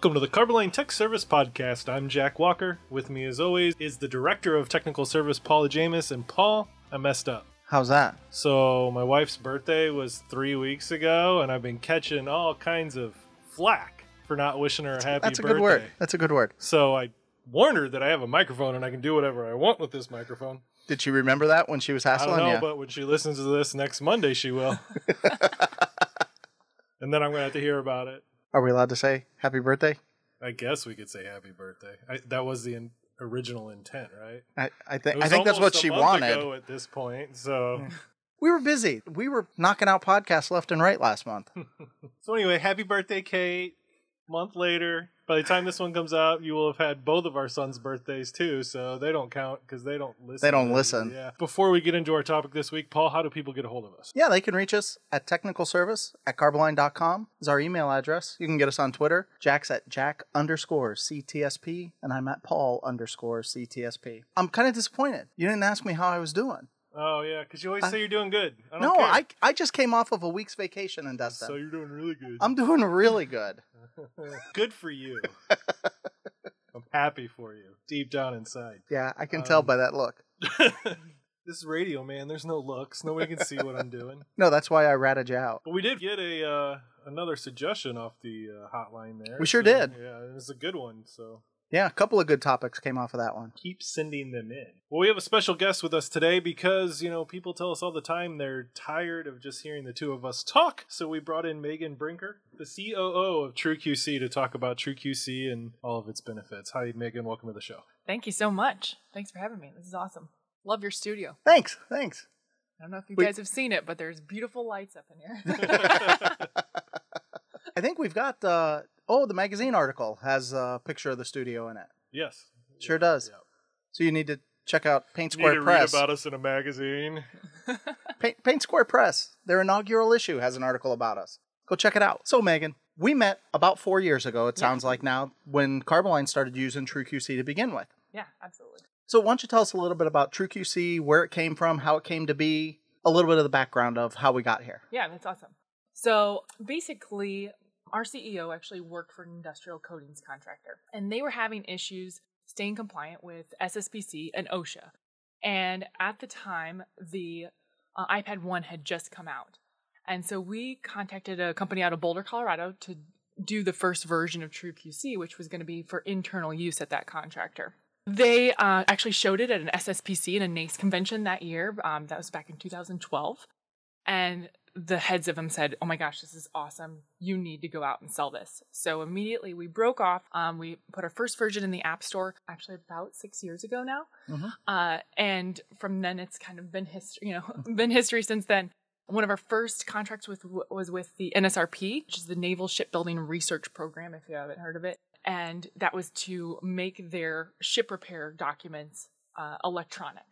Welcome to the Carboline Tech Service Podcast. I'm Jack Walker. With me, as always, is the Director of Technical Service, Paula Jamis. And Paul, I messed up. How's that? So, my wife's birthday was three weeks ago, and I've been catching all kinds of flack for not wishing her a happy That's a birthday. good word. That's a good word. So, I warned her that I have a microphone and I can do whatever I want with this microphone. Did she remember that when she was hassling I don't know, you? but when she listens to this next Monday, she will. and then I'm going to have to hear about it. Are we allowed to say happy birthday? I guess we could say happy birthday. I, that was the in, original intent, right? I, I think I think that's what she wanted. at this point. So, We were busy. We were knocking out podcasts left and right last month. so anyway, happy birthday, Kate. Month later, by the time this one comes out, you will have had both of our sons' birthdays too. So they don't count because they don't listen. They don't listen. Yeah. Before we get into our topic this week, Paul, how do people get a hold of us? Yeah, they can reach us at technical service at carboline.com is our email address. You can get us on Twitter. Jack's at Jack underscore CTSP, and I'm at Paul underscore CTSP. I'm kind of disappointed. You didn't ask me how I was doing. Oh yeah, because you always I- say you're doing good. I don't No, care. I, I just came off of a week's vacation in Destin. So you're doing really good. I'm doing really good. good for you. I'm happy for you, deep down inside. Yeah, I can tell Um, by that look. this is radio, man. There's no looks. Nobody can see what I'm doing. No, that's why I ratted you out. But we did get a uh, another suggestion off the uh, hotline there. We sure So, did. Yeah, it was a good one. So Yeah, a couple of good topics came off of that one. keep sending them in. Well, we have a special guest with us today because you know people tell us all the time they're tired of just hearing the two of us talk. So we brought in Megan Brinker, the COO of TrueQC, to talk about TrueQC and all of its benefits. Hi, Megan. Welcome to the show. Thank you so much. Thanks for having me. This is awesome. Love your studio. Thanks, thanks. I don't know if you We- guys have seen it, but there's beautiful lights up in here. I think we've got uh oh, the magazine article has a picture of the studio in it. yes, Sure does. Yeah. So you need to check out Paint Square Need Square to Press. read about us in a magazine. Paint, Paint Square Press, their inaugural issue has an article about us. Go check it out. So Megan, we met about 4 years ago, it sounds like now, when Carboline started using TrueQC to begin with. yeah, absolutely. So why don't you tell us a little bit about TrueQC, where it came from, how it came to be, a little bit of the background of how we got here. Yeah, that's awesome. So basically, our CEO actually worked for an industrial coatings contractor, and they were having issues staying compliant with SSPC and OSHA. And at the time, the uh, iPad 1 had just come out. And so we contacted a company out of Boulder, Colorado to do the first version of TrueQC, which was going to be for internal use at that contractor. They uh, actually showed it at an SSPC and a NACE convention that year. Um, that was back in 2012. And the heads of them said, Oh my gosh, this is awesome. You need to go out and sell this. So immediately we broke off. Um, we put our first version in the App Store actually about six years ago now. Mhm. Uh, and from then it's kind of been history, you know, been history since then. One of our first contracts with was with the NSRP, which is the Naval Shipbuilding Research Program, if you haven't heard of it. And that was to make their ship repair documents uh, electronic.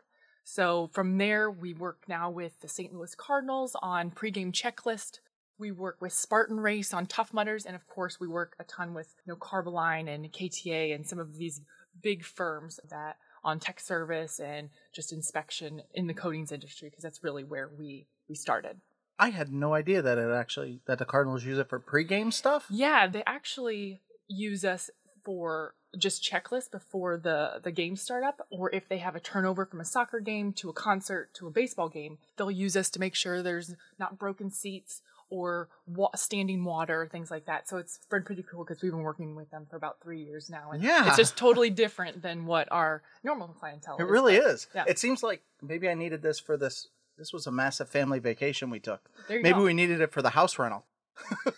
So from there, we work now with the St. Louis Cardinals on pregame checklist. We work with Spartan Race on Tough Mudders, and of course, we work a ton with you know Carboline and KTA and some of these big firms that on tech service and just inspection in the coatings industry because that's really where we we started. I had no idea that it actually that the Cardinals use it for pregame stuff. Yeah, they actually use us for just checklists before the the games start up or if they have a turnover from a soccer game to a concert to a baseball game they'll use us to make sure there's not broken seats or wa- standing water things like that so it's been pretty cool because we've been working with them for about three years now and Yeah. it's just totally different than what our normal clientele It is, really but is. yeah. It seems like maybe I needed this for this. This was a massive family vacation we took. Maybe go. we needed it for the house rental.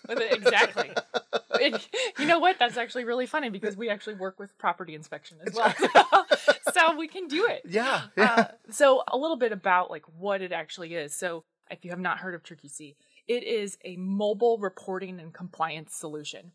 exactly It- you know what that's actually really funny because we actually work with property inspection as well so we can do it Yeah. yeah. Uh, so a little bit about like what it actually is. So if you have not heard of TrueQC, it is a mobile reporting and compliance solution.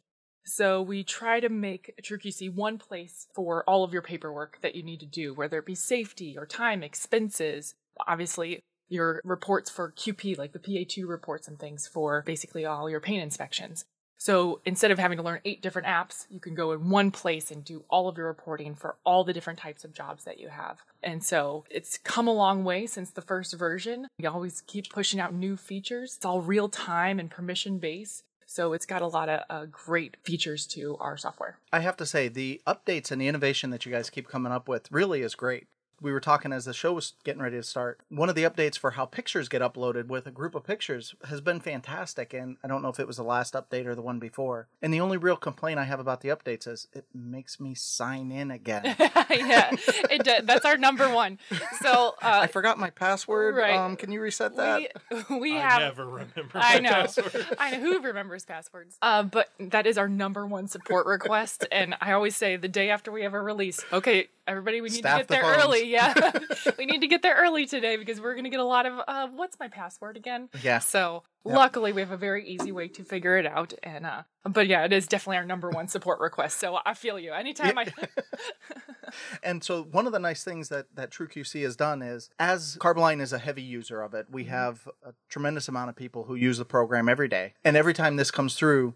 So we try to make TrueQC one place for all of your paperwork that you need to do, whether it be safety or time, expenses, obviously your reports for QP, like the PA2 reports and things for basically all your paint inspections. So instead of having to learn eight different apps, you can go in one place and do all of your reporting for all the different types of jobs that you have. And so it's come a long way since the first version. We always keep pushing out new features. It's all real time and permission based. So it's got a lot of uh, great features to our software. I have to say, the updates and the innovation that you guys keep coming up with really is great. We were talking as the show was getting ready to start. One of the updates for how pictures get uploaded with a group of pictures has been fantastic. And I don't know if it was the last update or the one before. And the only real complaint I have about the updates is it makes me sign in again. yeah, it does. that's our number one. So uh, I forgot my password. right. Um, can you reset that? we, we I have never remember. I know. password. I know who remembers passwords. Uh, but that is our number one support request. and I always say the day after we have a release, okay, everybody, we need Staff to get the there phones. early. Yeah. we need to get there early today because we're going to get a lot of, uh, what's my password again? Yeah. So Yep. luckily we have a very easy way to figure it out. And, uh, but yeah, it is definitely our number one support request. So I feel you. Anytime I, And so one of the nice things that that TrueQC has done is as Carboline is a heavy user of it, we have a tremendous amount of people who use the program every day. And every time this comes through,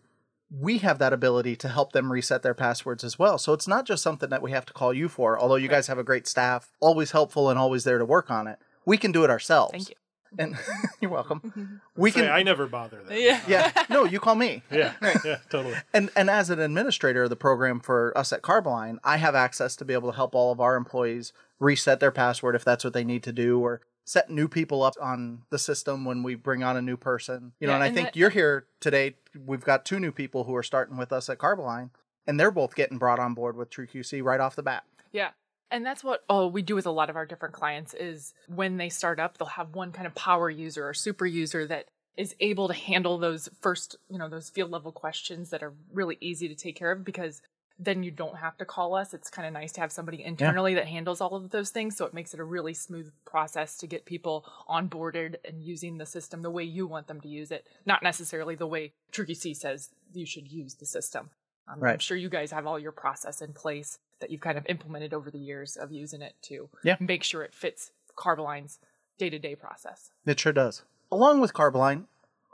we have that ability to help them reset their passwords as well. So it's not just something that we have to call you for, although you guys have a great staff, always helpful and always there to work on it. We can do it ourselves. thank you. And you're welcome. We Say, can I never bother them. Yeah. Yeah. No, you call me. Yeah. Yeah. Totally. And and as an administrator of the program for us at Carboline, I have access to be able to help all of our employees reset their password if that's what they need to do, or set new people up on the system when we bring on a new person. You know, Yeah, and I and think that- you're here today. We've got two new people who are starting with us at Carboline, and they're both getting brought on board with TrueQC right off the bat. Yeah. And that's what oh we do with a lot of our different clients is when they start up, they'll have one kind of power user or super user that is able to handle those first, you know, those field level questions that are really easy to take care of because then you don't have to call us. It's kind of nice to have somebody internally that handles all of those things. So it makes it a really smooth process to get people onboarded and using the system the way you want them to use it, not necessarily the way TrueQC says you should use the system. Um, I'm sure you guys have all your process in place that you've kind of implemented over the years of using it to Yeah. make sure it fits Carboline's day to day process. It sure does. Along with Carboline,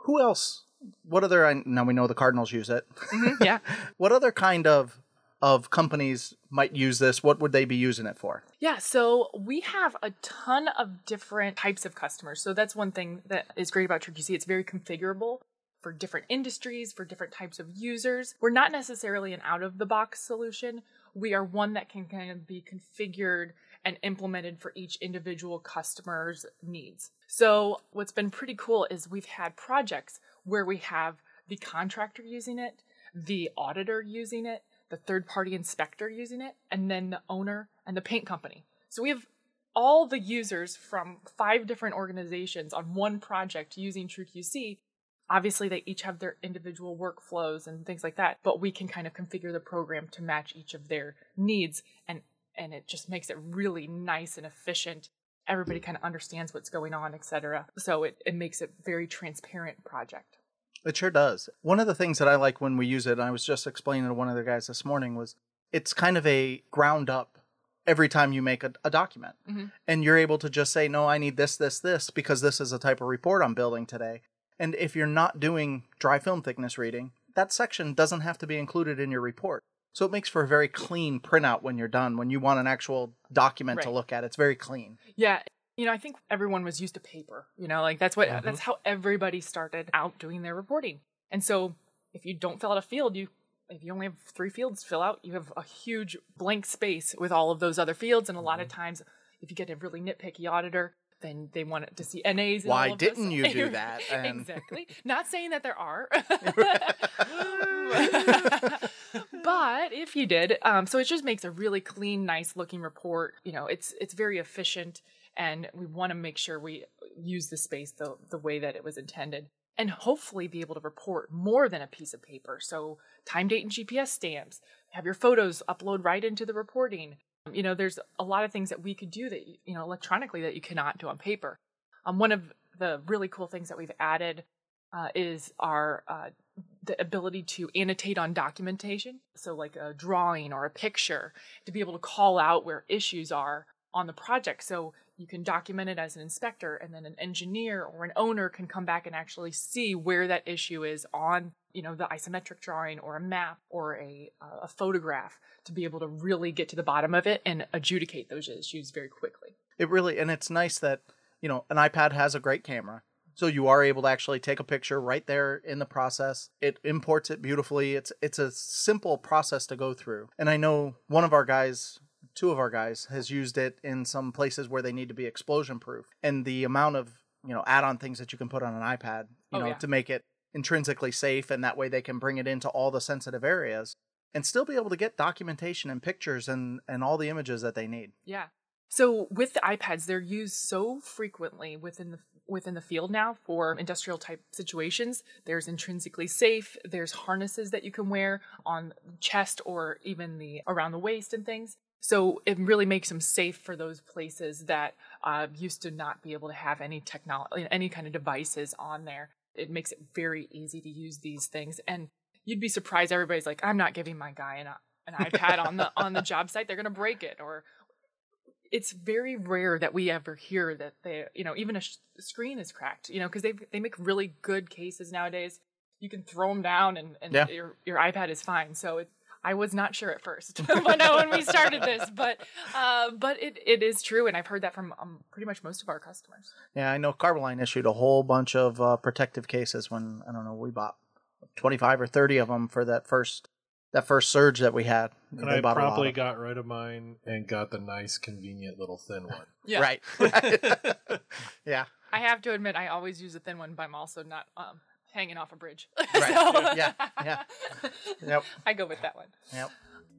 who else? What other? Now we know the Cardinals use it. yeah. What other kind of of companies might use this? What would they be using it for? Yeah, so we have a ton of different types of customers. So that's one thing that is great about TrueQC. It's very configurable for different industries, for different types of users. We're not necessarily an out of the box solution. We are one that can kind of be configured and implemented for each individual customer's needs. So what's been pretty cool is we've had projects where we have the contractor using it, the auditor using it, the third party inspector using it, and then the owner and the paint company. So we have all the users from five different organizations on one project using TrueQC. Obviously, they each have their individual workflows and things like that, but we can kind of configure the program to match each of their needs, and and it just makes it really nice and efficient. Everybody kind of understands what's going on, etc. So it, it makes it very transparent project. It sure does. One of the things that I like when we use it, and I was just explaining to one of the guys this morning, was it's kind of a ground up every time you make a, a document. Mhm. And you're able to just say, no, I need this, this, this, because this is a type of report I'm building today. And if you're not doing dry film thickness reading, that section doesn't have to be included in your report. So it makes for a very clean printout when you're done. When you want an actual document to look at, it's very clean. Yeah. You know, I think everyone was used to paper. You know, like that's what that's how everybody started out doing their reporting. And so if you don't fill out a field, you if you only have three fields to fill out, you have a huge blank space with all of those other fields. And a lot of times, if you get a really nitpicky auditor, then they want it to see NAs. And Why didn't you do that? And- exactly. Not saying that there are, but if you did, um, so it just makes a really clean, nice looking report. You know, it's it's very efficient, and we want to make sure we use the space the the way that it was intended, and hopefully be able to report more than a piece of paper. So time, date, and GPS stamps. Have your photos upload right into the reporting. You know, there's a lot of things that we could do that you know electronically that you cannot do on paper. Um, one of the really cool things that we've added uh, is our uh, the ability to annotate on documentation. So, like a drawing or a picture, to be able to call out where issues are on the project. So you can document it as an inspector, and then an engineer or an owner can come back and actually see where that issue is on, you know, the isometric drawing or a map or a uh, a photograph to be able to really get to the bottom of it and adjudicate those issues very quickly. It really, and it's nice that, you know, an iPad has a great camera. So you are able to actually take a picture right there in the process. It imports it beautifully. It's it's a simple process to go through. And I know one of our guys, two of our guys has used it in some places where they need to be explosion proof. And the amount of, you know, add-on things that you can put on an iPad, you Oh, know, yeah. to make it intrinsically safe and that way they can bring it into all the sensitive areas and still be able to get documentation and pictures and and all the images that they need. Yeah. So with the iPads, they're used so frequently within the within the field now for industrial type situations. There's intrinsically safe. There's harnesses that you can wear on chest or even the around the waist and things. So it really makes them safe for those places that uh, used to not be able to have any technology, any kind of devices on there. It makes it very easy to use these things, and you'd be surprised. Everybody's like, "I'm not giving my guy an, an iPad on the on the job site. They're going to break it," or it's very rare that we ever hear that they, you know, even a sh- screen is cracked, you know, because they they make really good cases nowadays. You can throw them down and, and Yeah. your your iPad is fine. So it, I was not sure at first when when we started this, but uh, but it, it is true, and I've heard that from um, pretty much most of our customers. Yeah, I know Carboline issued a whole bunch of uh, protective cases when I don't know we bought twenty five or thirty of them for that first that first surge that we had. And They I bought promptly got rid of mine and got the nice, convenient little thin one. Yeah, right. yeah, I have to admit, I always use a thin one, but I'm also not um, hanging off a bridge. Right. So- Yeah, yeah. Yep. I go with that one. yep.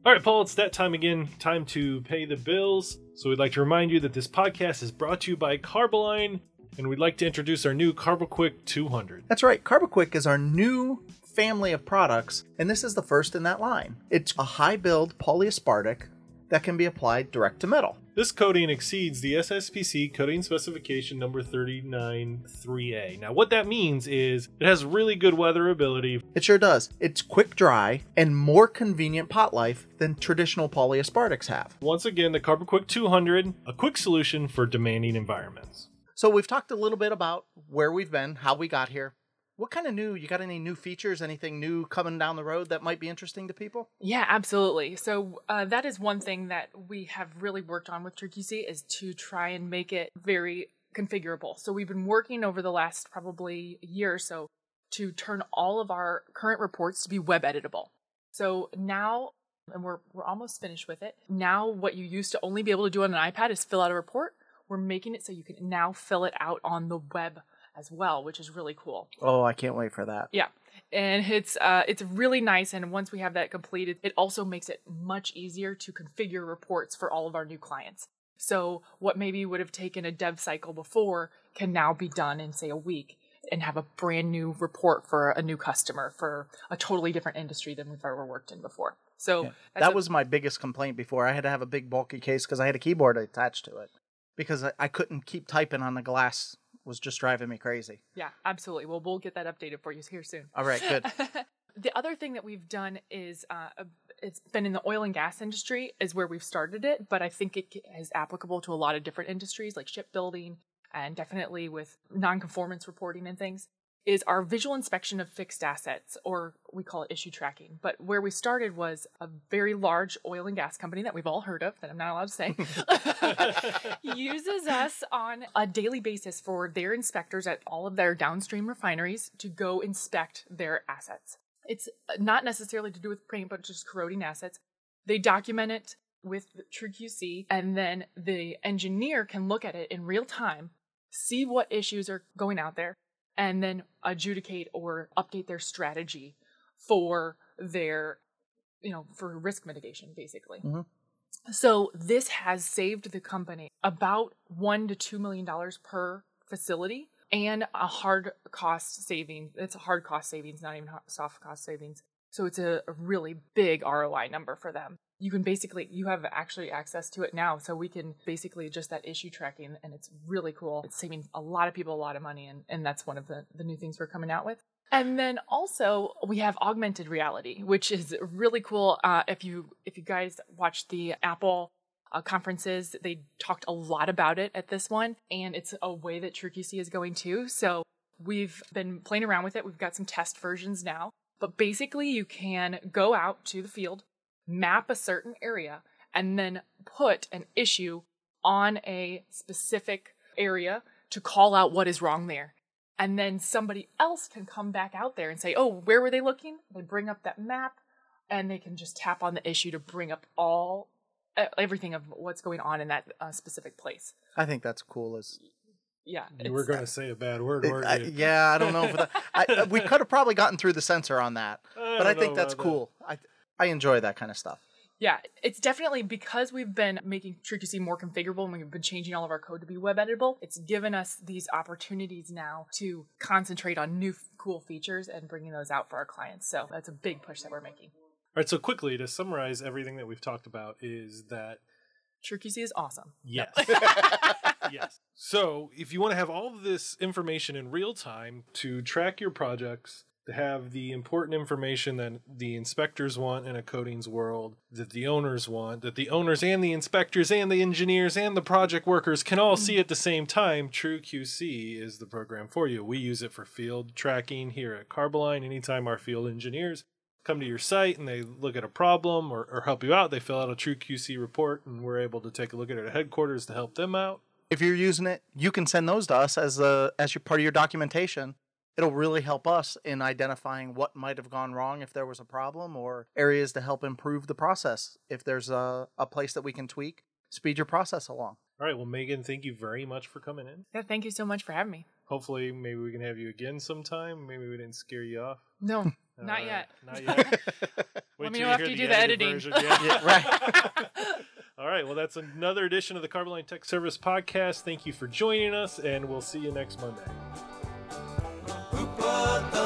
All right, Paul, it's that time again. Time to pay the bills. So we'd like to remind you that this podcast is brought to you by Carboline, and we'd like to introduce our new CarboQuick 200. That's right. CarboQuick is our new family of products, and this is the first in that line. It's a high build polyaspartic that can be applied direct to metal. This coating exceeds the SSPC coating specification number 393A. Now, what that means is it has really good weatherability. It sure does. It's quick dry and more convenient pot life than traditional polyaspartics have. Once again, the CarboQuick 200, a quick solution for demanding environments. So we've talked a little bit about where we've been, how we got here. What kind of new? You got any new features? Anything new coming down the road that might be interesting to people? Yeah, absolutely. So uh, that is one thing that we have really worked on with TrueQC is to try and make it very configurable. So we've been working over the last probably a year or so to turn all of our current reports to be web editable. So now, and we're we're almost finished with it. Now, what you used to only be able to do on an iPad is fill out a report. We're making it so you can now fill it out on the web as well, which is really cool. Oh, I can't wait for that. Yeah. And it's uh, it's really nice, and once we have that completed, it also makes it much easier to configure reports for all of our new clients. So what maybe would have taken a dev cycle before can now be done in say a week, and have a brand new report for a new customer for a totally different industry than we've ever worked in before. So that's That a- was my biggest complaint before. I had to have a big bulky case because I had a keyboard attached to it because I, I couldn't keep typing on the glass. Was just driving me crazy. yeah, absolutely. Well, we'll get that updated for you here soon. All right, good. the other thing that we've done is uh, it's been in the oil and gas industry is where we've started it, but I think it is applicable to a lot of different industries like shipbuilding and definitely with non-conformance reporting and things. Is our visual inspection of fixed assets, or we call it issue tracking. But where we started was a very large oil and gas company that we've all heard of, that I'm not allowed to say, uses us on a daily basis for their inspectors at all of their downstream refineries to go inspect their assets. It's not necessarily to do with paint, but just corroding assets. They document it with TrueQC, and then the engineer can look at it in real time, see what issues are going out there, and then adjudicate or update their strategy for their, you know, for risk mitigation, basically. Mhm. So this has saved the company about one to two million dollars per facility and a hard cost savings. It's a hard cost savings, not even soft cost savings. So it's a really big ROI number for them. You can basically you have actually access to it now, so we can basically just that issue tracking, and it's really cool. It's saving a lot of people a lot of money, and, and that's one of the, the new things we're coming out with. And then also we have augmented reality, which is really cool. Uh, if you if you guys watch the Apple uh, conferences, they talked a lot about it at this one, and it's a way that TrueQC is going too. So we've been playing around with it. We've got some test versions now, but basically you can go out to the field, map a certain area, and then put an issue on a specific area to call out what is wrong there. and then somebody else can come back out there and say, "Oh, where were they looking?" They bring up that map, and they can just tap on the issue to bring up all everything of what's going on in that uh, specific place. I think that's cool. As Yeah, You were going to say a bad word, weren't I, you? yeah, I don't know. If that, I, we could have probably gotten through the censor on that, I but I think that's cool. that. Cool. I I enjoy that kind of stuff. Yeah, it's definitely because we've been making TrueQC more configurable and we've been changing all of our code to be web editable. It's given us these opportunities now to concentrate on new cool features and bringing those out for our clients. So that's a big push that we're making. All right, so quickly to summarize everything that we've talked about is that TrueQC is awesome. yes. yes. So, if you want to have all of this information in real time to track your projects, to have the important information that the inspectors want in a coatings world, that the owners want, that the owners and the inspectors and the engineers and the project workers can all see at the same time, TrueQC is the program for you. We use it for field tracking here at Carboline. Anytime our field engineers come to your site and they look at a problem or, or help you out, they fill out a TrueQC report and we're able to take a look at it at headquarters to help them out. If you're using it, you can send those to us as a as your part of your documentation. It'll really help us in identifying what might have gone wrong if there was a problem or areas to help improve the process. If there's a, a place that we can tweak, speed your process along. All right, well, Megan, thank you very much for coming in. Yeah, thank you so much for having me. Hopefully, maybe we can have you again sometime. Maybe we didn't scare you off. No, All not right, yet. Not yet. Wait Let me till know after you do the edited editing. yeah. Yeah, right. All right, well, that's another edition of the Carboline Tech Service podcast. Thank you for joining us, and we'll see you next Monday. Who